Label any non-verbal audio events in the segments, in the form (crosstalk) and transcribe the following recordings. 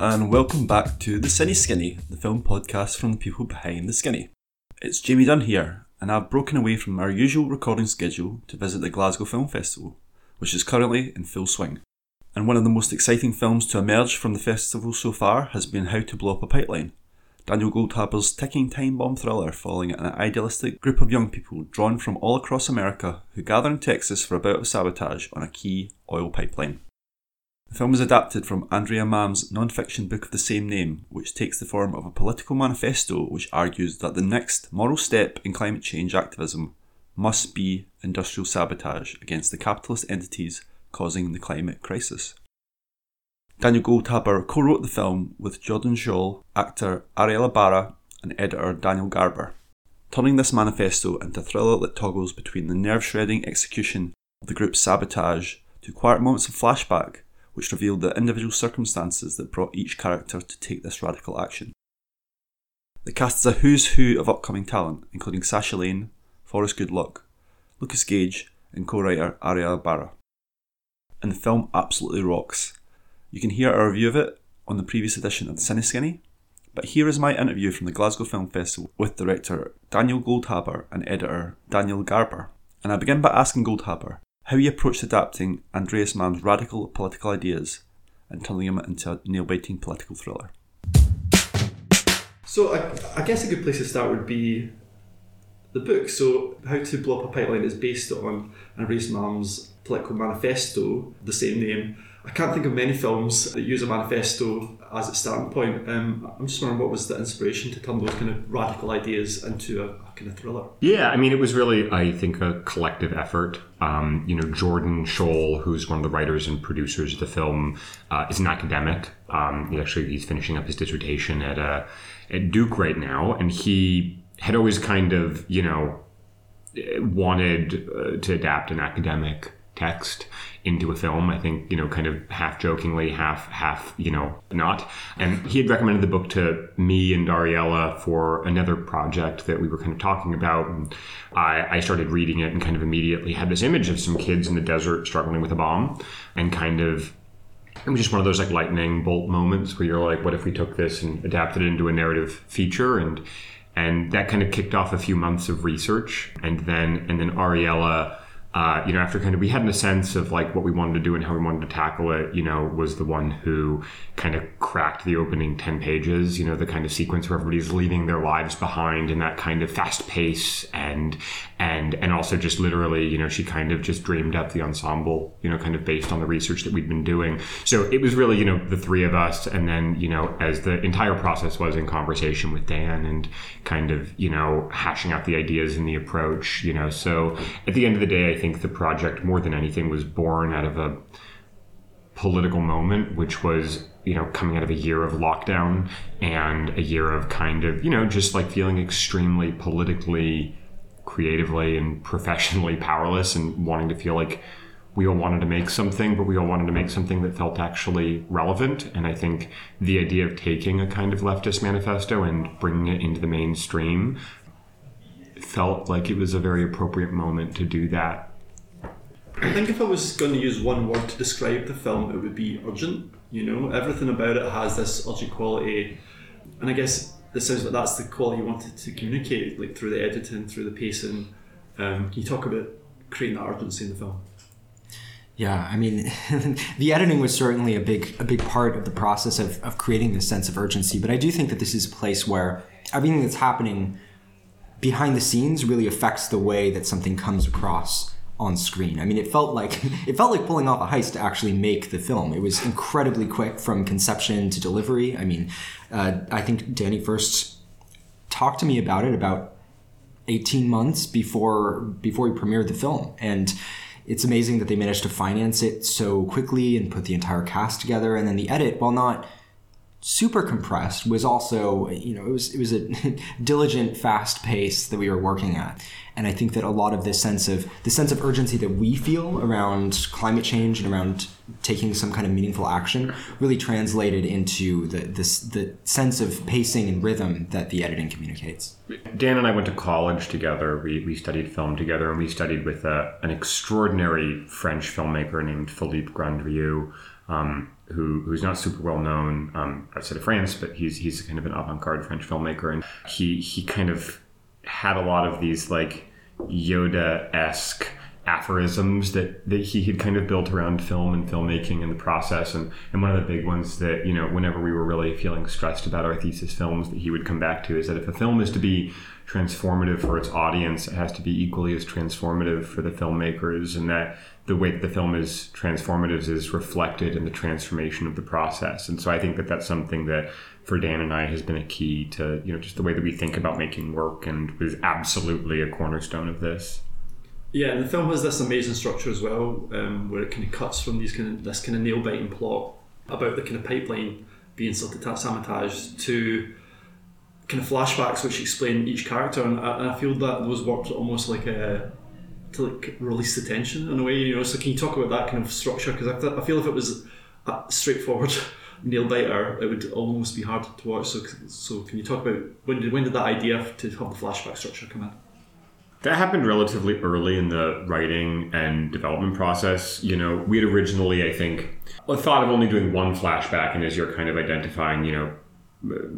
and welcome back to The Cineskinny, the film podcast from the people behind The Skinny. It's Jamie Dunn here, and I've broken away from our usual recording schedule to visit the Glasgow Film Festival, which is currently in full swing. And one of the most exciting films to emerge from the festival so far has been How to Blow Up a Pipeline, Daniel Goldhaber's ticking time bomb thriller following an idealistic group of young people drawn from all across America who gather in Texas for a bout of sabotage on a key oil pipeline. The film is adapted from Andreas Malm's non fiction book of the same name, which takes the form of a political manifesto which argues that the next moral step in climate change activism must be industrial sabotage against the capitalist entities causing the climate crisis. Daniel Goldhaber co wrote the film with Jordan Sjol, actor Ariela Barer, and editor Daniel Garber, turning this manifesto into a thriller that toggles between the nerve shredding execution of the group's sabotage to quiet moments of flashback which revealed the individual circumstances that brought each character to take this radical action. The cast is a who's who of upcoming talent, including Sasha Lane, Forrest Goodluck, Lucas Gage, and co-writer Ariela Barer. And the film absolutely rocks. You can hear our review of it on the previous edition of the Cineskinny, but here is my interview from the Glasgow Film Festival with director Daniel Goldhaber and editor Daniel Garber. And I begin by asking Goldhaber how he approached adapting Andreas Malm's radical political ideas and turning them into a nail biting political thriller. So, I, I, guess a good place to start would be the book. So, How to Blow Up a Pipeline is based on Andreas Malm's political manifesto, the same name. I can't think of many films that use a manifesto as its starting point. Um, I'm just wondering what was the inspiration to turn those kind of radical ideas into a, a kind of thriller? Yeah, I mean, it was really, I think, a collective effort. Um, you know, Jordan Sjol, who's one of the writers and producers of the film, uh, is an academic. Um, he actually he's finishing up his dissertation at uh, at Duke right now, and he had always kind of, you know, wanted uh, to adapt an academic text into a film. I think you know, kind of half jokingly, half half you know not. And he had recommended the book to me and Ariela for another project that we were kind of talking about. And I, I started reading it and kind of immediately had this image of some kids in the desert struggling with a bomb, and kind of it was just one of those like lightning bolt moments where you're like, what if we took this and adapted it into a narrative feature and and that kind of kicked off a few months of research. And then and then Ariela uh, you know, after kind of we had a sense of like what we wanted to do and how we wanted to tackle it, you know, was the one who kind of cracked the opening 10 pages, you know, the kind of sequence where everybody's leaving their lives behind in that kind of fast pace and, and, and also just literally, you know, she kind of just dreamed up the ensemble, you know, kind of based on the research that we'd been doing. So it was really, you know, the three of us. And then, you know, as the entire process was in conversation with Dan and kind of, you know, hashing out the ideas and the approach, you know, so at the end of the day, I think the project more than anything was born out of a, political moment, which was, you know, coming out of a year of lockdown and a year of kind of, you know, just like feeling extremely politically, creatively, and (laughs) professionally powerless and wanting to feel like we all wanted to make something, but we all wanted to make something that felt actually relevant. And I think the idea of taking a kind of leftist manifesto and bringing it into the mainstream felt like it was a very appropriate moment to do that I think if I was going to use one word to describe the film, it would be urgent. You know, everything about it has this urgent quality, and I guess this sounds like that's the quality you wanted to communicate, like through the editing, through the pacing. Um, can you talk about creating that urgency in the film? Yeah, I mean, (laughs) the editing was certainly a big a big part of the process of, of creating this sense of urgency. But I do think that this is a place where everything that's happening behind the scenes really affects the way that something comes across on screen. I mean, it felt like (laughs) it felt like pulling off a heist to actually make the film. It was incredibly quick from conception to delivery. I mean, uh, I think Danny first talked to me about it about 18 months before before we premiered the film, and it's amazing that they managed to finance it so quickly and put the entire cast together. And then the edit, while not super compressed was also you know it was it was a (laughs) diligent fast pace that we were working at and i think that a lot of this sense of the sense of urgency that we feel around climate change and around taking some kind of meaningful action really translated into the this the sense of pacing and rhythm that the editing communicates. Dan and I went to college together. We, we studied film together, and we studied with a, an extraordinary French filmmaker named Philippe Grandrieux, um, who who's not super well known um, outside of France, but he's he's kind of an avant-garde French filmmaker, and he he kind of had a lot of these like Yoda esque aphorisms that, that he had kind of built around film and filmmaking and the process. And, and one of the big ones that you know whenever we were really feeling stressed about our thesis films that he would come back to is that if a film is to be transformative for its audience it has to be equally as transformative for the filmmakers. And that the way that the film is transformative is reflected in the transformation of the process. And so i think that that's something that for dan and i has been a key to you know just the way that we think about making work and was absolutely a cornerstone of this. Yeah, and the film has this amazing structure as well, um, where it kind of cuts from these kind of this kind of nail biting plot about the kind of pipeline being sort of sabotaged to kind of flashbacks which explain each character, and I, and I feel that those worked almost like a to like release the tension in a way. You know, so can you talk about that kind of structure? Because I, I feel if it was a straightforward (laughs) nail biter, it would almost be hard to watch. So, so can you talk about when did when did that idea to have the flashback structure come in? That happened relatively early in the writing and development process. You know, we had originally, I think, thought of only doing one flashback, and as you're kind of identifying, you know,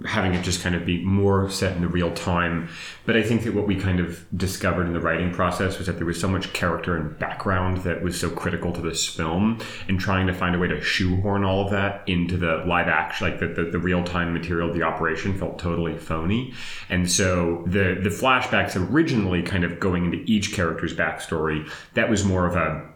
having it just kind of be more set in the real time. But I think that what we kind of discovered in the writing process was that there was so much character and background that was so critical to this film, and trying to find a way to shoehorn all of that into the live action, like the, the, the real time material of the operation felt totally phony. And so the, the flashbacks originally kind of going into each character's backstory, that was more of a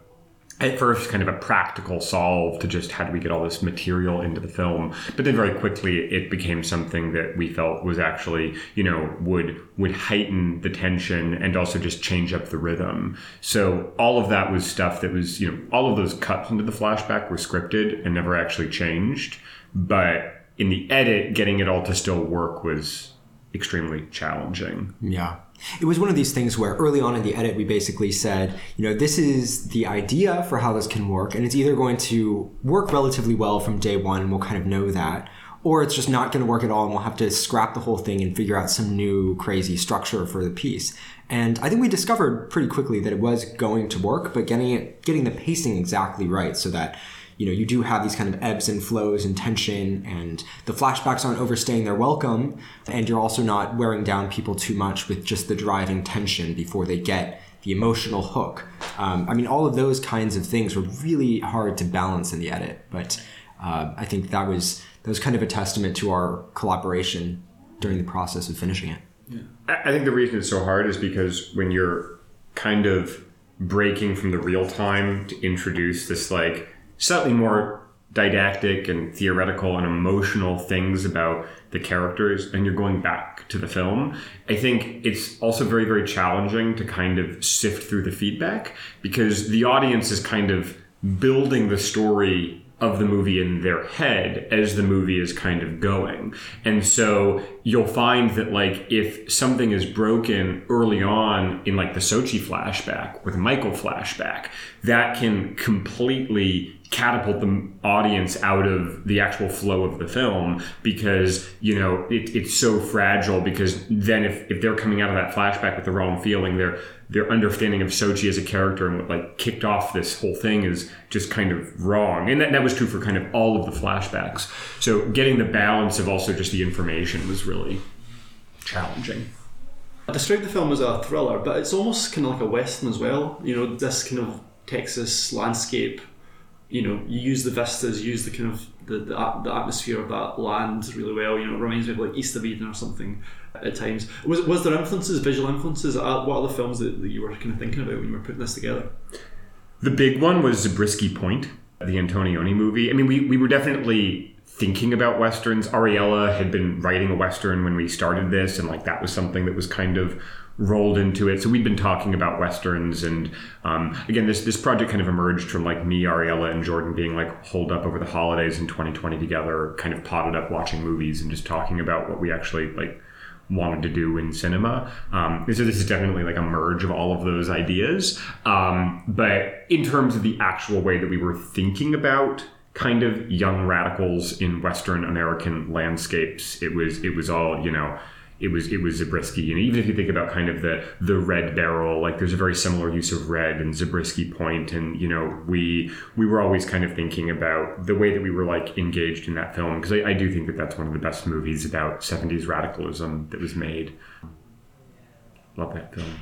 at first kind of a practical solve to just how do we get all this material into the film but then very quickly it became something that we felt was actually you know would would heighten the tension and also just change up the rhythm. So all of that was stuff that was you know all of those cuts into the flashback were scripted and never actually changed but in the edit getting it all to still work was extremely challenging. Yeah it was one of these things where early on in the edit we basically said you know this is the idea for how this can work and it's either going to work relatively well from day one and we'll kind of know that or it's just not going to work at all and we'll have to scrap the whole thing and figure out some new crazy structure for the piece. And i think we discovered pretty quickly that it was going to work but getting it getting the pacing exactly right so that you know you do have these kind of ebbs and flows and tension and the flashbacks aren't overstaying their welcome and you're also not wearing down people too much with just the driving tension before they get the emotional hook um, i mean all of those kinds of things were really hard to balance in the edit but uh, i think that was that was kind of a testament to our collaboration during the process of finishing it yeah. i think the reason it's so hard is because when you're kind of breaking from the real time to introduce this like slightly more didactic and theoretical and emotional things about the characters and you're going back to the film. I think it's also very very challenging to kind of sift through the feedback because the audience is kind of building the story of the movie in their head as the movie is kind of going. And so you'll find that like if something is broken early on in like the Xochitl flashback or the Michael flashback, that can completely catapult the audience out of the actual flow of the film because you know it, it's so fragile because then if, if they're coming out of that flashback with the wrong feeling their their understanding of Xochitl as a character and what like kicked off this whole thing is just kind of wrong. And that, that was true for kind of all of the flashbacks. So getting the balance of also just the information was really challenging. I describe the film as a thriller but it's almost kind of like a western as well. You know this kind of Texas landscape you know, you use the vistas, use the kind of the, the, the, atmosphere of that land really well. You know, it reminds me of like East of Eden or something at times. Was was there influences, visual influences? What other films that, that you were kind of thinking about when you were putting this together? The big one was Zabriskie Point, the Antonioni movie. I mean, we, we were definitely thinking about westerns. Ariela had been writing a western when we started this, and like that was something that was kind of rolled into it. So we'd been talking about westerns, and um, again, this this project kind of emerged from like me, Ariela, and Jordan being like holed up over the holidays in 2020 together, kind of potted up watching movies and just talking about what we actually like wanted to do in cinema. Um, so this is definitely like a merge of all of those ideas. Um, but in terms of the actual way that we were thinking about kind of young radicals in Western American landscapes, it was it was all you know it was it was Zabriskie. And even if you think about kind of the the red barrel, like there's a very similar use of red and Zabriskie Point, and you know we we were always kind of thinking about the way that we were like engaged in that film because I, I do think that that's one of the best movies about 70s radicalism that was made. Love that film.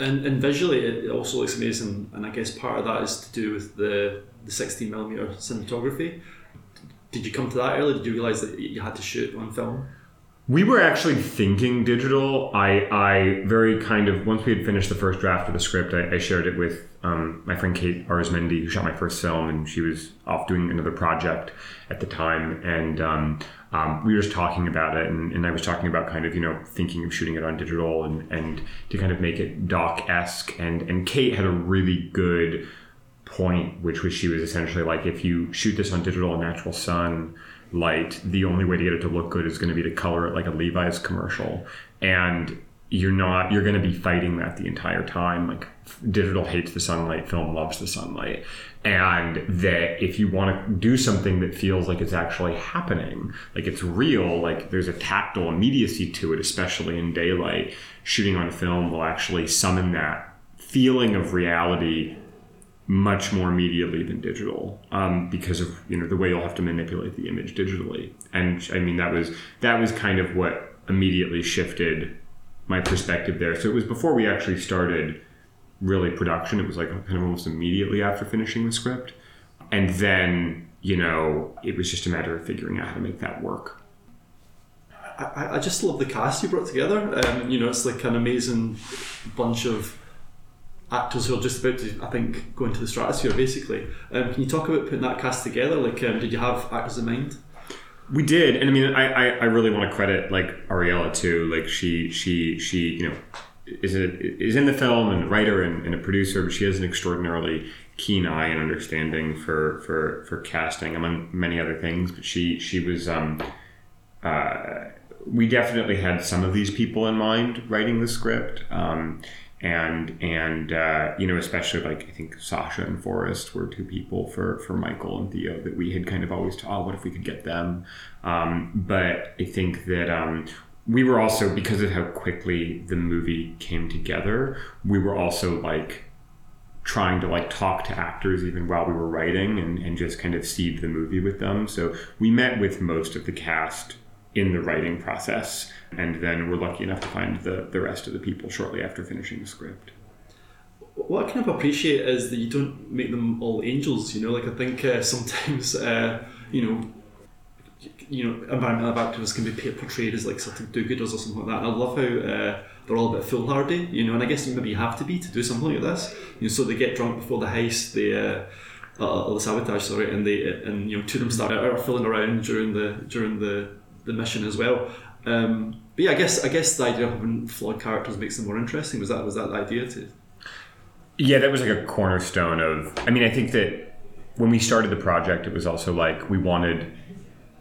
And, and visually, it also looks amazing. And I guess part of that is to do with the the 16 millimeter cinematography. Did you come to that early? Did you realize that you had to shoot on film? We were actually thinking digital. I, I very kind of once we had finished the first draft of the script, I, I shared it with um, my friend Kate Arizmendi, who shot my first film, and she was off doing another project at the time, and um, um, we were just talking about it, and, and, I was talking about kind of you know thinking of shooting it on digital and and to kind of make it doc esque, and and Kate had a really good point, which was she was essentially like, if you shoot this on digital and natural sun light, the only way to get it to look good is going to be to color it like a Levi's commercial. And you're not you're going to be fighting that the entire time like digital hates the sunlight film loves the sunlight and that if you want to do something that feels like it's actually happening like it's real like there's a tactile immediacy to it especially in daylight shooting on film will actually summon that feeling of reality much more immediately than digital um, because of you know the way you'll have to manipulate the image digitally. And i mean that was that was kind of what immediately shifted my perspective there. So it was before we actually started really production. It was like kind of almost immediately after finishing the script. And then you know it was just a matter of figuring out how to make that work. I, I just love the cast you brought together. Um, you know, it's like an amazing bunch of actors who are just about to, I think, go into the stratosphere. Basically, um, can you talk about putting that cast together? Like, um, did you have actors in mind? We did, and I mean, I, I, I really want to credit like Ariela too. Like she she she you know is a, is in the film and a writer and, and a producer, but she has an extraordinarily keen eye and understanding for for for casting among many other things. But she she was um uh we definitely had some of these people in mind writing the script. Um, and and uh, you know especially like I think Sasha and Forrest were two people for for Michael and Theo that we had kind of always thought, oh, what if we could get them? Um, but I think that um, we were also because of how quickly the movie came together, we were also like trying to like talk to actors even while we were writing and, and just kind of seed the movie with them. So we met with most of the cast in the writing process. And then we're lucky enough to find the, the rest of the people shortly after finishing the script. What I kind of appreciate is that you don't make them all angels. You know, like I think uh, sometimes, uh, you know, you know, environmental activists can be portrayed as like sort of do-gooders or something like that. And I love how uh, they're all a bit foolhardy, you know, and I guess maybe you have to be to do something like this. You know, so they get drunk before the heist, they uh, uh, the sabotage, sorry, and they and you know, two of them start out filling around during the during the the mission as well. Um, but yeah, I guess I guess the idea of having flawed characters makes them more interesting. Was that was that the idea too? Yeah, that was like a cornerstone of. I mean, I think that when we started the project, it was also like we wanted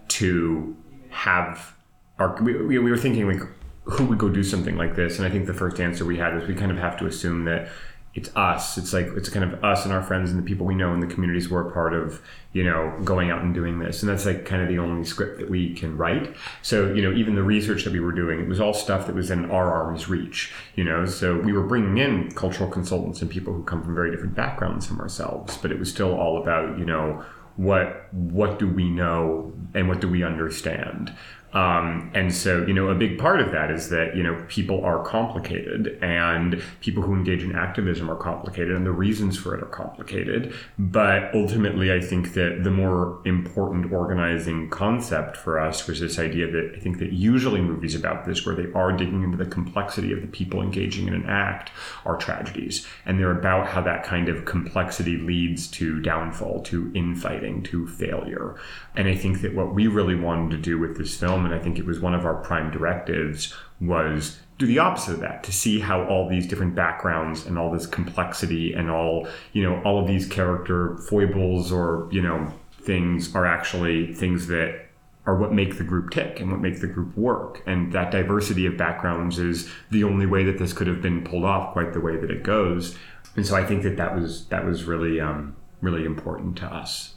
to have our. We, we were thinking like who would go do something like this, and I think the first answer we had was we kind of have to assume that it's us. It's like it's kind of us and our friends and the people we know in the communities we're a part of, you know, going out and doing this. And that's like kind of the only script that we can write. So, you know, even the research that we were doing, it was all stuff that was in our arm's reach, you know. So we were bringing in cultural consultants and people who come from very different backgrounds from ourselves, but it was still all about, you know, what what do we know and what do we understand um, and so, you know, a big part of that is that, you know, people are complicated and people who engage in activism are complicated and the reasons for it are complicated. But ultimately, I think that the more important organizing concept for us was this idea that I think that usually movies about this, where they are digging into the complexity of the people engaging in an act, are tragedies. And they're about how that kind of complexity leads to downfall, to infighting, to failure. And I think that what we really wanted to do with this film, and I think it was one of our prime directives, was do the opposite of that to see how all these different backgrounds and all this complexity and all you know all of these character foibles or you know things are actually things that are what make the group tick and what make the group work. And that diversity of backgrounds is the only way that this could have been pulled off quite the way that it goes. And so I think that that was that was really um, really important to us.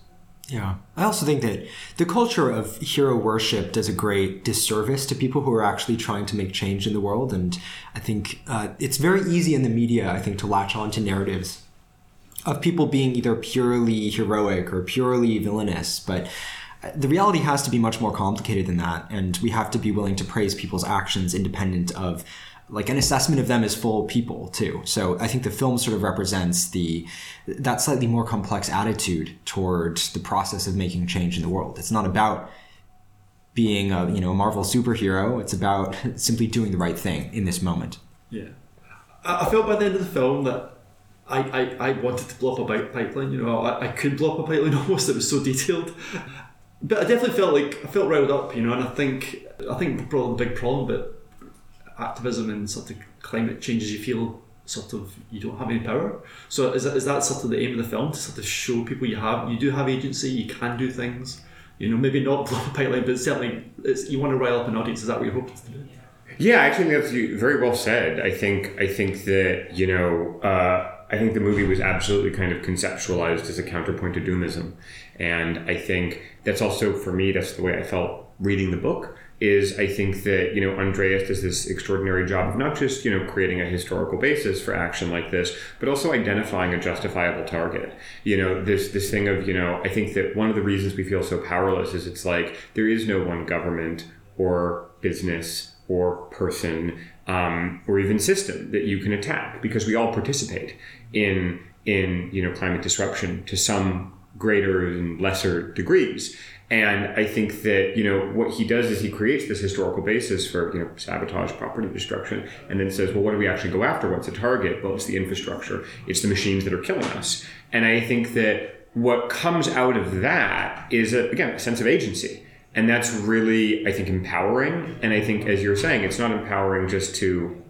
Yeah. I also think that the culture of hero worship does a great disservice to people who are actually trying to make change in the world. And I think uh, it's very easy in the media, I think, to latch on to narratives of people being either purely heroic or purely villainous. But the reality has to be much more complicated than that. And we have to be willing to praise people's actions independent of like an assessment of them as full people too. So I think the film sort of represents the that slightly more complex attitude towards the process of making change in the world. It's not about being a you know a Marvel superhero. It's about (laughs) simply doing the right thing in this moment. Yeah, I felt by the end of the film that I, I, I wanted to blow up a pipeline. You know, I, I could blow up a pipeline (laughs) almost. It was so detailed. But I definitely felt like I felt riled up, you know, and I think I think probably the big problem, but activism and sort of climate changes, you feel sort of you don't have any power. So is that, is that sort of the aim of the film to sort of show people you have you do have agency, you can do things. You know, maybe not (laughs) blow a pipeline, but certainly you want to rile up an audience. Is that what you're hoping to do? Yeah, I think that's very well said. I think I think that you know. Uh, I think the movie was absolutely kind of conceptualized as a counterpoint to doomism. And I think that's also, for me, that's the way I felt reading the book is I think that you know Andreas does this extraordinary job of not just you know creating a historical basis for action like this, but also identifying a justifiable target. You know this this thing of you know I think that one of the reasons we feel so powerless is it's like there is no one government or business or person um, or even system that you can attack because we all participate in in you know climate disruption to some greater and lesser degrees. And I think that, you know, what he does is he creates this historical basis for, you know, sabotage, property destruction, and then says, well, what do we actually go after? What's a target? Well, it's the infrastructure. It's the machines that are killing us. And I think that what comes out of that is, a, again, a sense of agency. And that's really, I think, empowering. And I think, as you're saying, it's not empowering just to,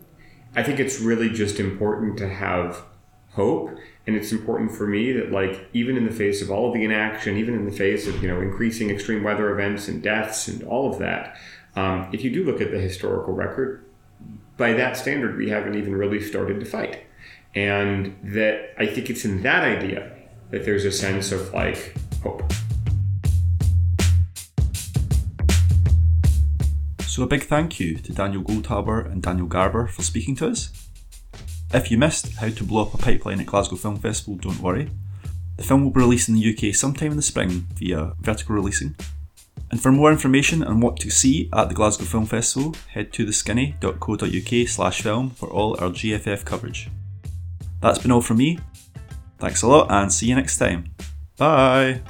I think it's really just important to have hope and it's important for me that like even in the face of all of the inaction even in the face of you know increasing extreme weather events and deaths and all of that um, if you do look at the historical record by that standard we haven't even really started to fight. And that i think it's in that idea that there's a sense of like hope. So a big thank you to daniel goldhaber and daniel garber for speaking to us if you missed How to Blow Up a Pipeline at Glasgow Film Festival, don't worry. The film will be released in the UK sometime in the spring via vertical releasing. And for more information on what to see at the Glasgow Film Festival, head to theskinny.co.uk slash film for all our GFF coverage. That's been all from me. Thanks a lot and see you next time. Bye!